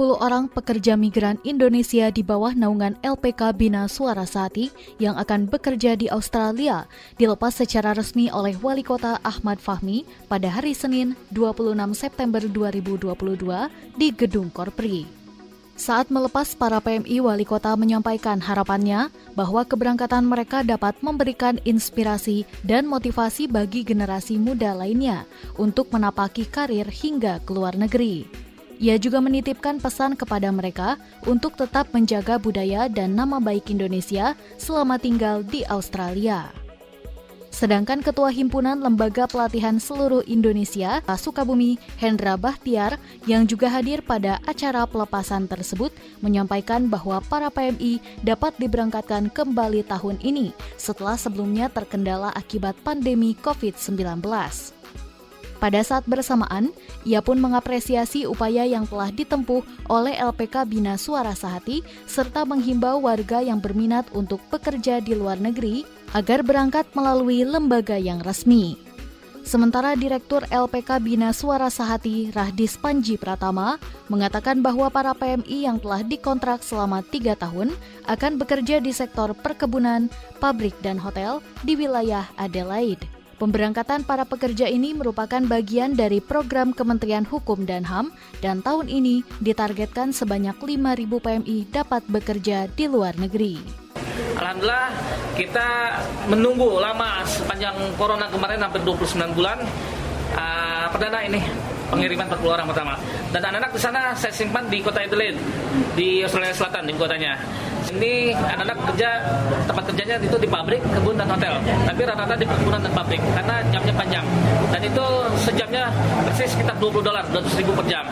Orang pekerja migran Indonesia di bawah naungan LPK Bina Suara Sati yang akan bekerja di Australia dilepas secara resmi oleh Wali Kota Ahmad Fahmi pada hari Senin 26 September 2022 di Gedung Korpri. Saat melepas para PMI, Wali Kota menyampaikan harapannya bahwa keberangkatan mereka dapat memberikan inspirasi dan motivasi bagi generasi muda lainnya untuk menapaki karir hingga ke luar negeri. Ia juga menitipkan pesan kepada mereka untuk tetap menjaga budaya dan nama baik Indonesia selama tinggal di Australia. Sedangkan Ketua Himpunan Lembaga Pelatihan Seluruh Indonesia, Sukabumi, Hendra Bahtiar, yang juga hadir pada acara pelepasan tersebut, menyampaikan bahwa para PMI dapat diberangkatkan kembali tahun ini setelah sebelumnya terkendala akibat pandemi COVID-19. Pada saat bersamaan, ia pun mengapresiasi upaya yang telah ditempuh oleh LPK Bina Suara Sahati serta menghimbau warga yang berminat untuk bekerja di luar negeri agar berangkat melalui lembaga yang resmi. Sementara Direktur LPK Bina Suara Sahati Rahdis Panji Pratama mengatakan bahwa para PMI yang telah dikontrak selama tiga tahun akan bekerja di sektor perkebunan, pabrik, dan hotel di wilayah Adelaide. Pemberangkatan para pekerja ini merupakan bagian dari program Kementerian Hukum dan HAM dan tahun ini ditargetkan sebanyak 5.000 PMI dapat bekerja di luar negeri. Alhamdulillah kita menunggu lama sepanjang corona kemarin hampir 29 bulan uh, perdana ini pengiriman 40 orang pertama. Dan anak-anak di sana saya simpan di kota Adelaide di Australia Selatan di kotanya. Ini anak-anak kerja tempat kerjanya itu di pabrik, kebun dan hotel. Tapi rata-rata di perkebunan dan pabrik karena jamnya panjang. Dan itu sejamnya persis sekitar 20 dolar, 200 ribu per jam.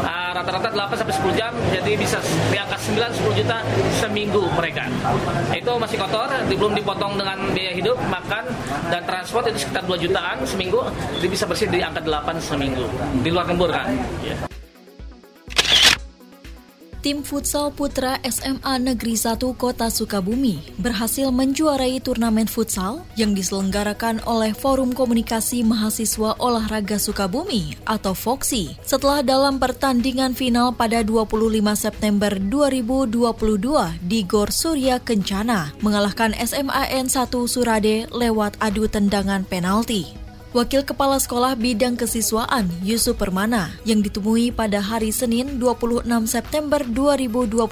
Ah, rata-rata 8 sampai 10 jam, jadi bisa di angka 9 10 juta seminggu mereka. Itu masih kotor, belum dipotong dengan biaya hidup, makan dan transport itu sekitar 2 jutaan seminggu, jadi bisa bersih di angka 8 seminggu. Di luar lembur kan. Yeah. Tim futsal putra SMA Negeri 1 Kota Sukabumi berhasil menjuarai turnamen futsal yang diselenggarakan oleh Forum Komunikasi Mahasiswa Olahraga Sukabumi atau FOXI setelah dalam pertandingan final pada 25 September 2022 di Gor Surya Kencana mengalahkan SMAN 1 Surade lewat adu tendangan penalti. Wakil Kepala Sekolah Bidang Kesiswaan Yusuf Permana yang ditemui pada hari Senin 26 September 2022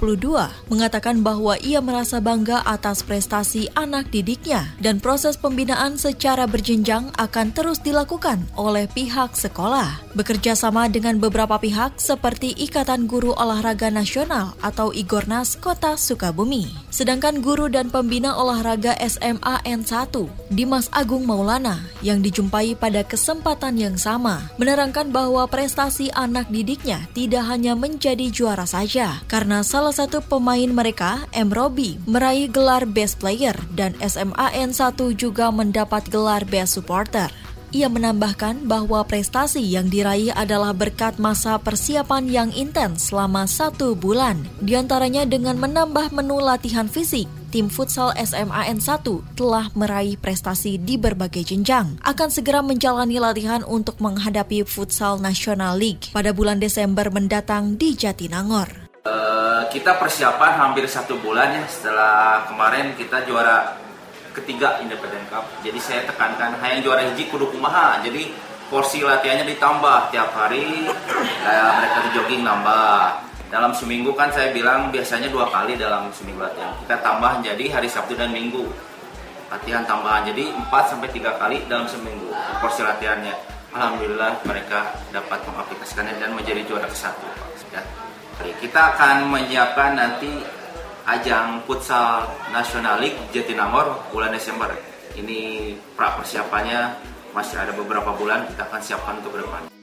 mengatakan bahwa ia merasa bangga atas prestasi anak didiknya dan proses pembinaan secara berjenjang akan terus dilakukan oleh pihak sekolah. Bekerja sama dengan beberapa pihak seperti Ikatan Guru Olahraga Nasional atau Igornas Kota Sukabumi. Sedangkan guru dan pembina olahraga SMA N1 Dimas Agung Maulana yang dijumpai pada kesempatan yang sama, menerangkan bahwa prestasi anak didiknya tidak hanya menjadi juara saja, karena salah satu pemain mereka, M. Robi, meraih gelar Best Player dan SMAN 1 juga mendapat gelar Best Supporter. Ia menambahkan bahwa prestasi yang diraih adalah berkat masa persiapan yang intens selama satu bulan, di antaranya dengan menambah menu latihan fisik, tim futsal SMAN 1 telah meraih prestasi di berbagai jenjang. Akan segera menjalani latihan untuk menghadapi Futsal National League pada bulan Desember mendatang di Jatinangor. Uh, kita persiapan hampir satu bulan ya setelah kemarin kita juara ketiga Independent Cup. Jadi saya tekankan hanya juara hiji kudu kumaha. Jadi porsi latihannya ditambah tiap hari. Kayak mereka jogging nambah dalam seminggu kan saya bilang biasanya dua kali dalam seminggu latihan. Kita tambah jadi hari Sabtu dan Minggu. Latihan tambahan jadi 4 sampai tiga kali dalam seminggu porsi latihannya. Alhamdulillah mereka dapat mengaplikasikannya dan menjadi juara ke satu. Ya. kita akan menyiapkan nanti ajang futsal National League Jatinangor bulan Desember. Ini pra persiapannya masih ada beberapa bulan kita akan siapkan untuk ke depan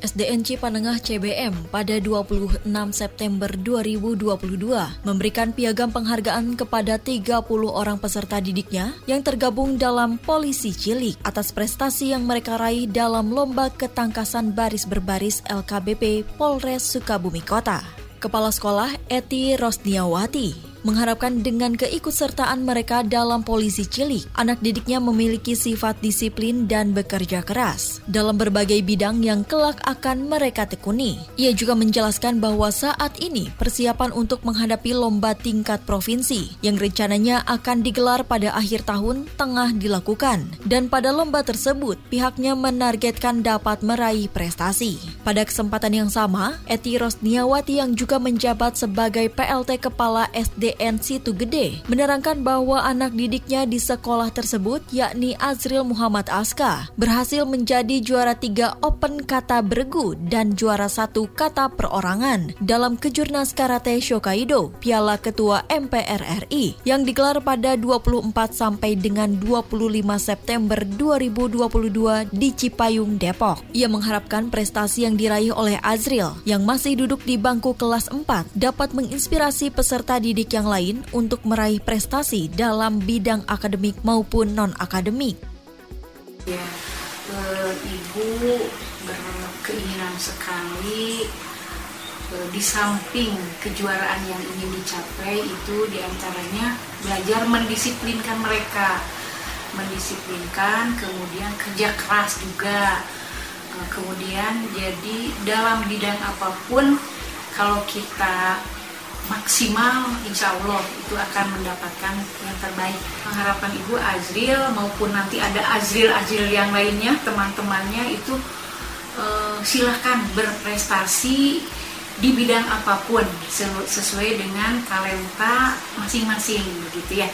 SDN Cipanengah CBM pada 26 September 2022 memberikan piagam penghargaan kepada 30 orang peserta didiknya yang tergabung dalam Polisi Cilik atas prestasi yang mereka raih dalam lomba ketangkasan baris berbaris LKBP Polres Sukabumi Kota. Kepala Sekolah Eti Rosniawati mengharapkan dengan keikutsertaan mereka dalam polisi cilik, anak didiknya memiliki sifat disiplin dan bekerja keras dalam berbagai bidang yang kelak akan mereka tekuni. Ia juga menjelaskan bahwa saat ini persiapan untuk menghadapi lomba tingkat provinsi yang rencananya akan digelar pada akhir tahun tengah dilakukan dan pada lomba tersebut pihaknya menargetkan dapat meraih prestasi. Pada kesempatan yang sama, Eti Rosniawati yang juga menjabat sebagai PLT Kepala SD SDN Situ Gede menerangkan bahwa anak didiknya di sekolah tersebut yakni Azril Muhammad Aska berhasil menjadi juara tiga Open Kata Bergu dan juara satu Kata Perorangan dalam Kejurnas Karate Shokaido Piala Ketua MPR RI yang digelar pada 24 sampai dengan 25 September 2022 di Cipayung, Depok. Ia mengharapkan prestasi yang diraih oleh Azril yang masih duduk di bangku kelas 4 dapat menginspirasi peserta didik yang yang lain untuk meraih prestasi dalam bidang akademik maupun non-akademik. Ya, e, Ibu berkeinginan sekali e, di samping kejuaraan yang ingin dicapai itu di antaranya belajar mendisiplinkan mereka, mendisiplinkan, kemudian kerja keras juga, e, kemudian jadi dalam bidang apa pun kalau kita maksimal insya Allah itu akan mendapatkan yang terbaik. Pengharapan Ibu Azril maupun nanti ada Azril-Azril yang lainnya teman-temannya itu eh, silahkan berprestasi di bidang apa pun sesuai dengan talenta masing-masing begitu ya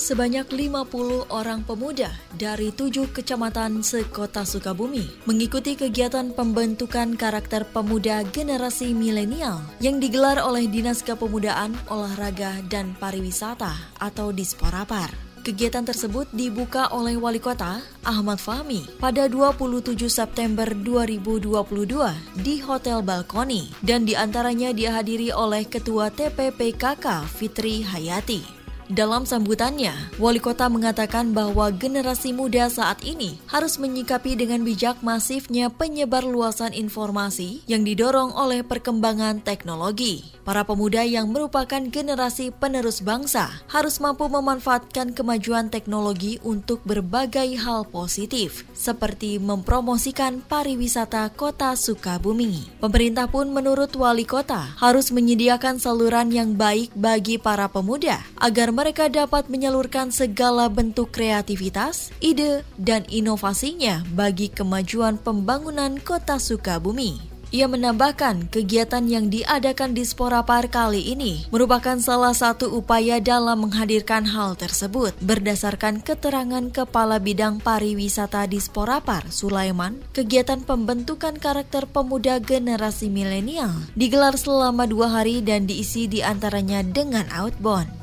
Sebanyak 50 orang pemuda dari tujuh kecamatan sekota Sukabumi mengikuti kegiatan pembentukan karakter pemuda generasi milenial yang digelar oleh Dinas Kepemudaan, Olahraga, dan Pariwisata atau Disporapar. Kegiatan tersebut dibuka oleh Wali Kota Ahmad Fahmi pada 27 September 2022 di Hotel Balkoni dan di antaranya dihadiri oleh Ketua TPPKK Fitri Hayati. Dalam sambutannya, wali kota mengatakan bahwa generasi muda saat ini harus menyikapi dengan bijak masifnya penyebar luasan informasi yang didorong oleh perkembangan teknologi. Para pemuda yang merupakan generasi penerus bangsa harus mampu memanfaatkan kemajuan teknologi untuk berbagai hal positif, seperti mempromosikan pariwisata kota Sukabumi. Pemerintah pun menurut wali kota harus menyediakan saluran yang baik bagi para pemuda agar mereka dapat menyalurkan segala bentuk kreativitas, ide, dan inovasinya bagi kemajuan pembangunan kota Sukabumi. Ia menambahkan kegiatan yang diadakan di Sporapar kali ini merupakan salah satu upaya dalam menghadirkan hal tersebut. Berdasarkan keterangan Kepala Bidang Pariwisata di Sporapar, Sulaiman, kegiatan pembentukan karakter pemuda generasi milenial digelar selama dua hari dan diisi di antaranya dengan outbound.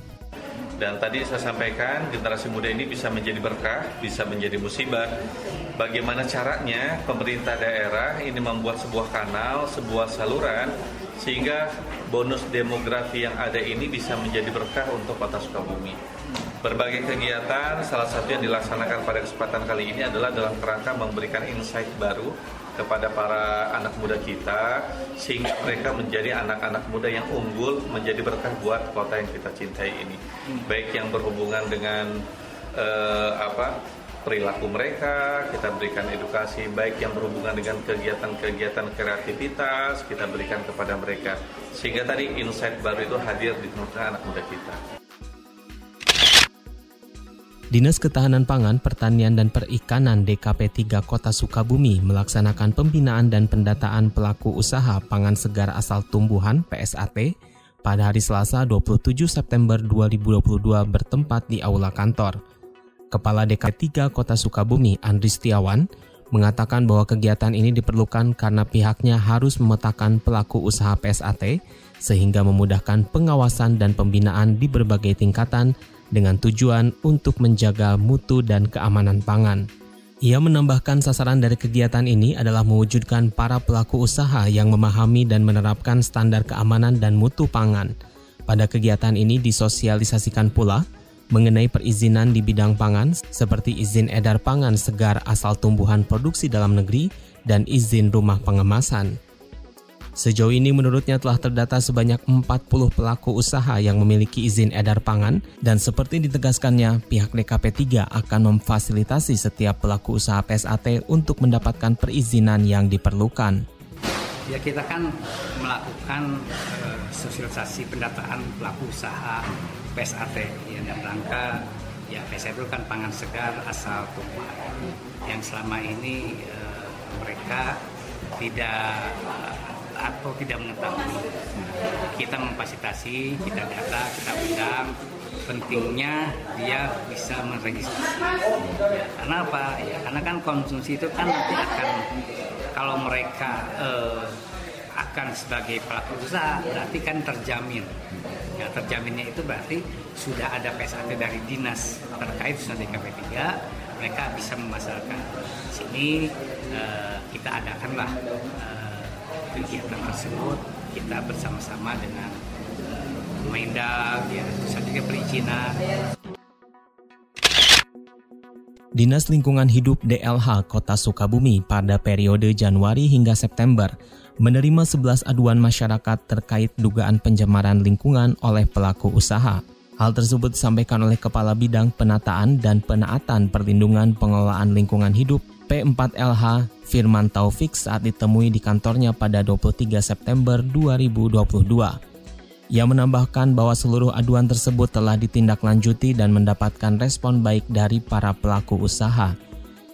Dan tadi saya sampaikan generasi muda ini bisa menjadi berkah, bisa menjadi musibah. Bagaimana caranya pemerintah daerah ini membuat sebuah kanal, sebuah saluran sehingga bonus demografi yang ada ini bisa menjadi berkah untuk Kota Sukabumi. Berbagai kegiatan, salah satu yang dilaksanakan pada kesempatan kali ini adalah dalam kerangka memberikan insight baru kepada para anak muda kita sehingga mereka menjadi anak-anak muda yang unggul menjadi berkah buat kota yang kita cintai ini. Baik yang berhubungan dengan uh, apa perilaku mereka kita berikan edukasi baik yang berhubungan dengan kegiatan-kegiatan kreativitas kita berikan kepada mereka. Sehingga tadi insight baru itu hadir di tengah anak muda kita. Dinas Ketahanan Pangan, Pertanian dan Perikanan DKP 3 Kota Sukabumi melaksanakan pembinaan dan pendataan pelaku usaha pangan segar asal tumbuhan PSAT pada hari Selasa 27 September 2022 bertempat di aula kantor. Kepala DKP 3 Kota Sukabumi, Andri Setiawan, mengatakan bahwa kegiatan ini diperlukan karena pihaknya harus memetakan pelaku usaha PSAT sehingga memudahkan pengawasan dan pembinaan di berbagai tingkatan dengan tujuan untuk menjaga mutu dan keamanan pangan. Ia menambahkan sasaran dari kegiatan ini adalah mewujudkan para pelaku usaha yang memahami dan menerapkan standar keamanan dan mutu pangan. Pada kegiatan ini disosialisasikan pula mengenai perizinan di bidang pangan seperti izin edar pangan segar asal tumbuhan produksi dalam negeri dan izin rumah pengemasan. Sejauh ini menurutnya telah terdata sebanyak 40 pelaku usaha yang memiliki izin edar pangan dan seperti ditegaskannya pihak DKP 3 akan memfasilitasi setiap pelaku usaha PSAT untuk mendapatkan perizinan yang diperlukan. Ya kita kan melakukan uh, sosialisasi pendataan pelaku usaha PSAT ya dalam rangka ya PSAT itu kan pangan segar asal tumbuhan yang selama ini uh, mereka tidak uh, atau tidak mengetahui. Kita memfasilitasi, kita data, kita undang. Pentingnya dia bisa meregistrasi. Karena apa? Ya, karena kan konsumsi itu kan nanti akan kalau mereka eh, akan sebagai pelaku usaha berarti kan terjamin. Ya, terjaminnya itu berarti sudah ada PSAT dari dinas terkait sudah DKP 3 mereka bisa memasarkan. Sini eh, kita adakanlah eh, kegiatan tersebut kita bersama-sama dengan Mendak, ya, pusat perizinan. Dinas Lingkungan Hidup DLH Kota Sukabumi pada periode Januari hingga September menerima 11 aduan masyarakat terkait dugaan pencemaran lingkungan oleh pelaku usaha. Hal tersebut disampaikan oleh Kepala Bidang Penataan dan Penaatan Perlindungan Pengelolaan Lingkungan Hidup P4LH Firman Taufik saat ditemui di kantornya pada 23 September 2022. Ia menambahkan bahwa seluruh aduan tersebut telah ditindaklanjuti dan mendapatkan respon baik dari para pelaku usaha.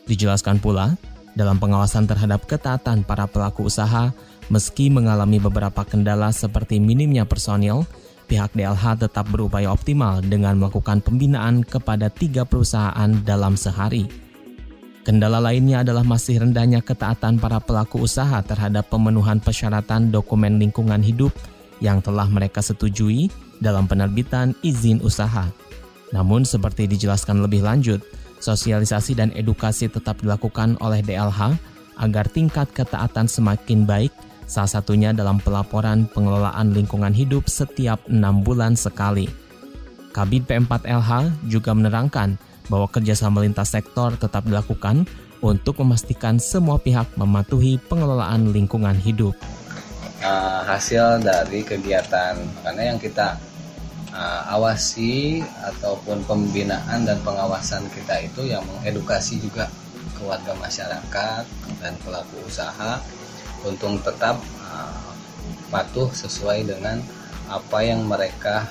Dijelaskan pula, dalam pengawasan terhadap ketaatan para pelaku usaha, meski mengalami beberapa kendala seperti minimnya personil, pihak DLH tetap berupaya optimal dengan melakukan pembinaan kepada tiga perusahaan dalam sehari. Kendala lainnya adalah masih rendahnya ketaatan para pelaku usaha terhadap pemenuhan persyaratan dokumen lingkungan hidup yang telah mereka setujui dalam penerbitan izin usaha. Namun seperti dijelaskan lebih lanjut, sosialisasi dan edukasi tetap dilakukan oleh DLH agar tingkat ketaatan semakin baik, salah satunya dalam pelaporan pengelolaan lingkungan hidup setiap enam bulan sekali. Kabin P4LH juga menerangkan bahwa kerjasama lintas sektor tetap dilakukan untuk memastikan semua pihak mematuhi pengelolaan lingkungan hidup. Uh, hasil dari kegiatan karena yang kita uh, awasi ataupun pembinaan dan pengawasan kita itu yang mengedukasi juga ke warga masyarakat dan pelaku usaha untuk tetap uh, patuh sesuai dengan apa yang mereka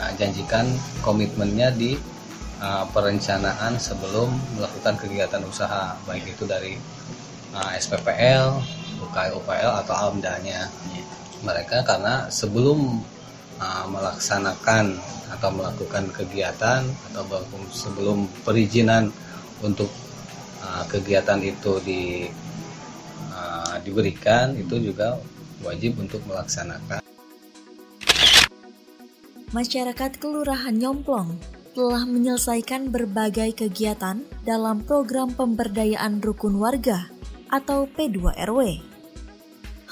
uh, janjikan komitmennya di uh, perencanaan sebelum melakukan kegiatan usaha baik itu dari uh, SPPL, UKI UPL atau AMDA-nya. Mereka karena sebelum uh, melaksanakan atau melakukan kegiatan atau sebelum perizinan untuk uh, kegiatan itu di uh, diberikan itu juga wajib untuk melaksanakan. Masyarakat Kelurahan Nyomplong telah menyelesaikan berbagai kegiatan dalam program pemberdayaan rukun warga atau P2RW.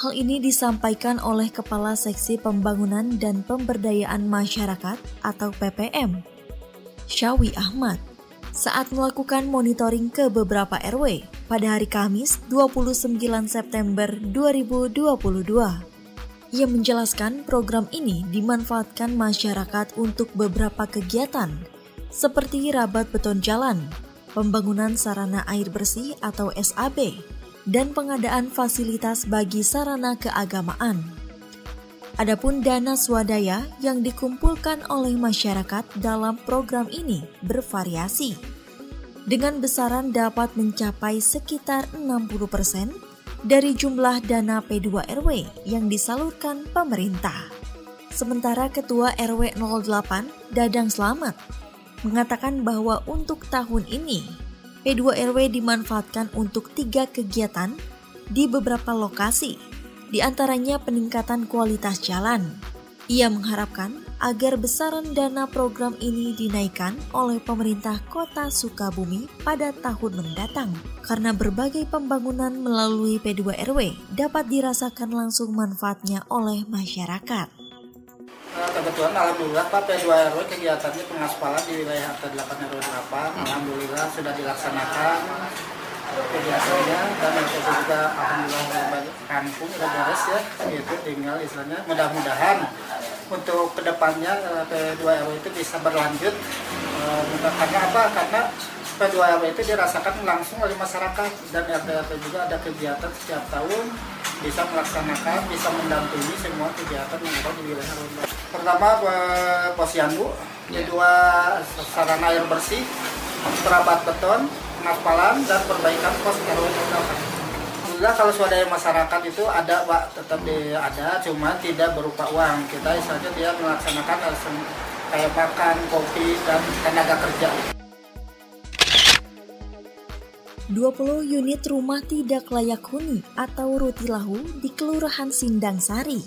Hal ini disampaikan oleh Kepala Seksi Pembangunan dan Pemberdayaan Masyarakat atau PPM, Syawi Ahmad, saat melakukan monitoring ke beberapa RW pada hari Kamis 29 September 2022. Ia menjelaskan program ini dimanfaatkan masyarakat untuk beberapa kegiatan seperti rabat beton jalan, pembangunan sarana air bersih atau SAB, dan pengadaan fasilitas bagi sarana keagamaan. Adapun dana swadaya yang dikumpulkan oleh masyarakat dalam program ini bervariasi. Dengan besaran dapat mencapai sekitar 60% dari jumlah dana P2RW yang disalurkan pemerintah. Sementara Ketua RW 08 Dadang Slamet mengatakan bahwa untuk tahun ini P2RW dimanfaatkan untuk tiga kegiatan di beberapa lokasi, di antaranya peningkatan kualitas jalan. Ia mengharapkan agar besaran dana program ini dinaikkan oleh pemerintah Kota Sukabumi pada tahun mendatang karena berbagai pembangunan melalui P2RW dapat dirasakan langsung manfaatnya oleh masyarakat. Kebetulan alhamdulillah Pak P2RW kegiatannya pengaspalan di wilayah RT 8 RW 8 alhamdulillah sudah dilaksanakan kegiatannya dan itu juga alhamdulillah kampung udah beres ya gitu tinggal istilahnya. Mudah-mudahan untuk ke depannya eh, P2RW itu bisa berlanjut. Eh, karena apa? Karena P2RW itu dirasakan langsung oleh masyarakat dan RT-RT juga ada kegiatan setiap tahun bisa melaksanakan bisa mendampingi semua kegiatan yang ada di wilayah Ronda. Pertama posyandu, kedua sarana air bersih, perabat beton, pengaspalan dan perbaikan pos RW Alhamdulillah kalau swadaya masyarakat itu ada Pak, tetap di, ada, cuma tidak berupa uang. Kita misalnya dia melaksanakan kayak makan, kopi, dan tenaga kerja. 20 unit rumah tidak layak huni atau rutilahu di Kelurahan Sindang Sari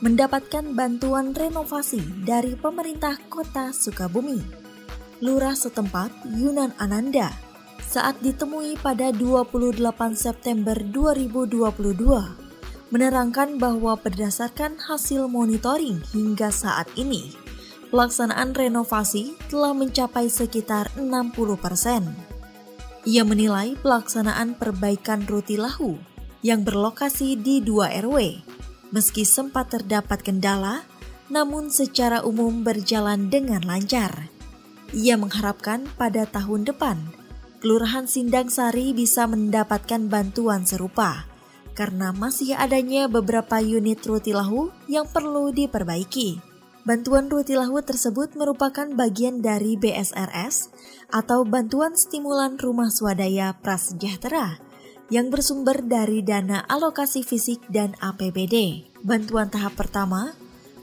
mendapatkan bantuan renovasi dari pemerintah kota Sukabumi. Lurah setempat Yunan Ananda saat ditemui pada 28 September 2022 menerangkan bahwa berdasarkan hasil monitoring hingga saat ini, pelaksanaan renovasi telah mencapai sekitar 60 persen. Ia menilai pelaksanaan perbaikan Rutilahu yang berlokasi di dua RW, meski sempat terdapat kendala, namun secara umum berjalan dengan lancar. Ia mengharapkan pada tahun depan Kelurahan Sindang Sari bisa mendapatkan bantuan serupa karena masih adanya beberapa unit rutilahu yang perlu diperbaiki. Bantuan rutilahu tersebut merupakan bagian dari BSRS atau Bantuan Stimulan Rumah Swadaya Prasejahtera yang bersumber dari dana alokasi fisik dan APBD. Bantuan tahap pertama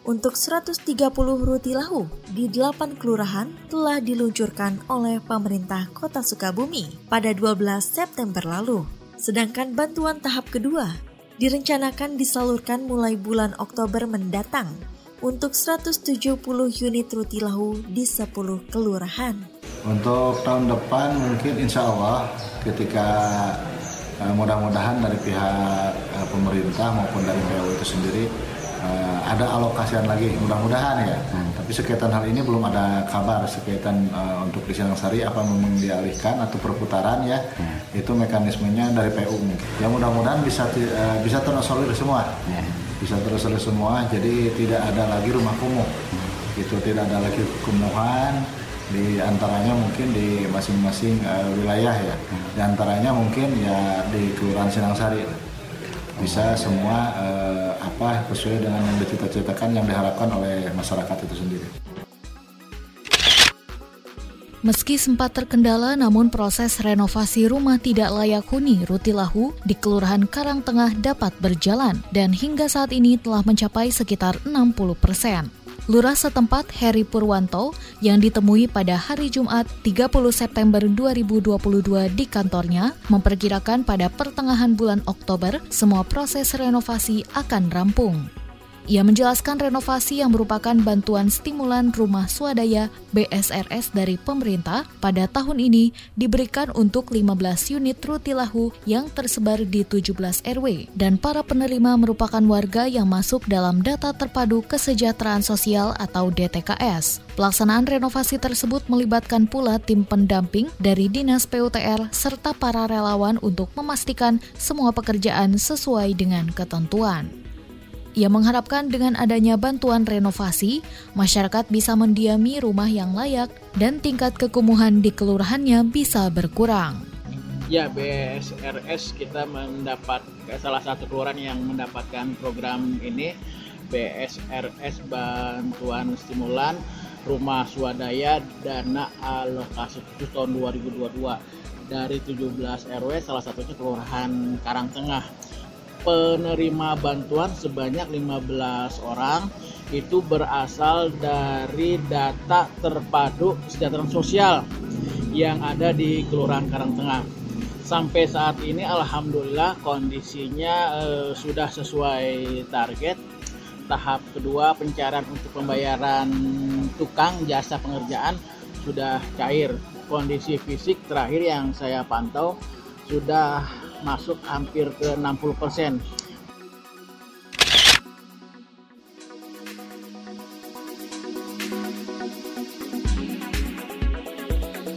untuk 130 rutilahu di 8 kelurahan telah diluncurkan oleh pemerintah Kota Sukabumi pada 12 September lalu. Sedangkan bantuan tahap kedua direncanakan disalurkan mulai bulan Oktober mendatang untuk 170 unit rutilahu di 10 kelurahan. Untuk tahun depan mungkin insya Allah ketika eh, mudah-mudahan dari pihak eh, pemerintah maupun dari PU itu sendiri uh, ada alokasian lagi mudah-mudahan ya hmm. tapi sekaitan hal ini belum ada kabar sekaitan uh, untuk di Sari apa memang dialihkan atau perputaran ya hmm. itu mekanismenya dari PU ya mudah-mudahan bisa uh, bisa terasolir semua hmm. bisa terasolir semua jadi tidak ada lagi rumah kumuh hmm. itu tidak ada lagi kumuhan di antaranya mungkin di masing-masing uh, wilayah ya hmm. di antaranya mungkin ya di Kelurahan Sinangsari bisa semua uh, apa sesuai dengan yang dicita-citakan yang diharapkan oleh masyarakat itu sendiri. Meski sempat terkendala, namun proses renovasi rumah tidak layak huni Rutilahu di Kelurahan Karangtengah dapat berjalan dan hingga saat ini telah mencapai sekitar 60 persen. Lurah setempat Heri Purwanto yang ditemui pada hari Jumat 30 September 2022 di kantornya memperkirakan pada pertengahan bulan Oktober semua proses renovasi akan rampung. Ia menjelaskan renovasi yang merupakan bantuan stimulan rumah swadaya BSRS dari pemerintah pada tahun ini diberikan untuk 15 unit rutilahu yang tersebar di 17 RW dan para penerima merupakan warga yang masuk dalam data terpadu kesejahteraan sosial atau DTKS. Pelaksanaan renovasi tersebut melibatkan pula tim pendamping dari Dinas PUTR serta para relawan untuk memastikan semua pekerjaan sesuai dengan ketentuan. Ia mengharapkan dengan adanya bantuan renovasi, masyarakat bisa mendiami rumah yang layak dan tingkat kekumuhan di kelurahannya bisa berkurang. Ya, BSRS kita mendapat salah satu kelurahan yang mendapatkan program ini BSRS bantuan stimulan rumah swadaya dana alokasi khusus tahun 2022 dari 17 RW salah satunya kelurahan Karangtengah penerima bantuan sebanyak 15 orang itu berasal dari data terpadu kesejahteraan sosial yang ada di Kelurahan Karangtengah. Sampai saat ini alhamdulillah kondisinya eh, sudah sesuai target tahap kedua pencarian untuk pembayaran tukang jasa pengerjaan sudah cair. Kondisi fisik terakhir yang saya pantau sudah masuk hampir ke 60 persen.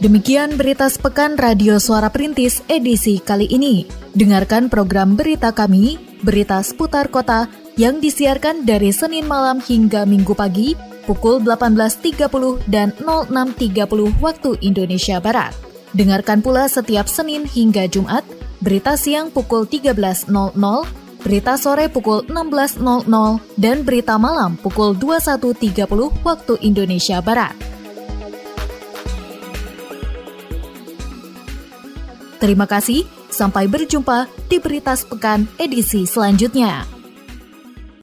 Demikian berita sepekan Radio Suara Perintis edisi kali ini. Dengarkan program berita kami, berita seputar kota, yang disiarkan dari Senin malam hingga Minggu pagi pukul 18.30 dan 06.30 waktu Indonesia Barat. Dengarkan pula setiap Senin hingga Jumat, berita siang pukul 13.00, berita sore pukul 16.00, dan berita malam pukul 21.30 waktu Indonesia Barat. Terima kasih, sampai berjumpa di Berita Sepekan edisi selanjutnya.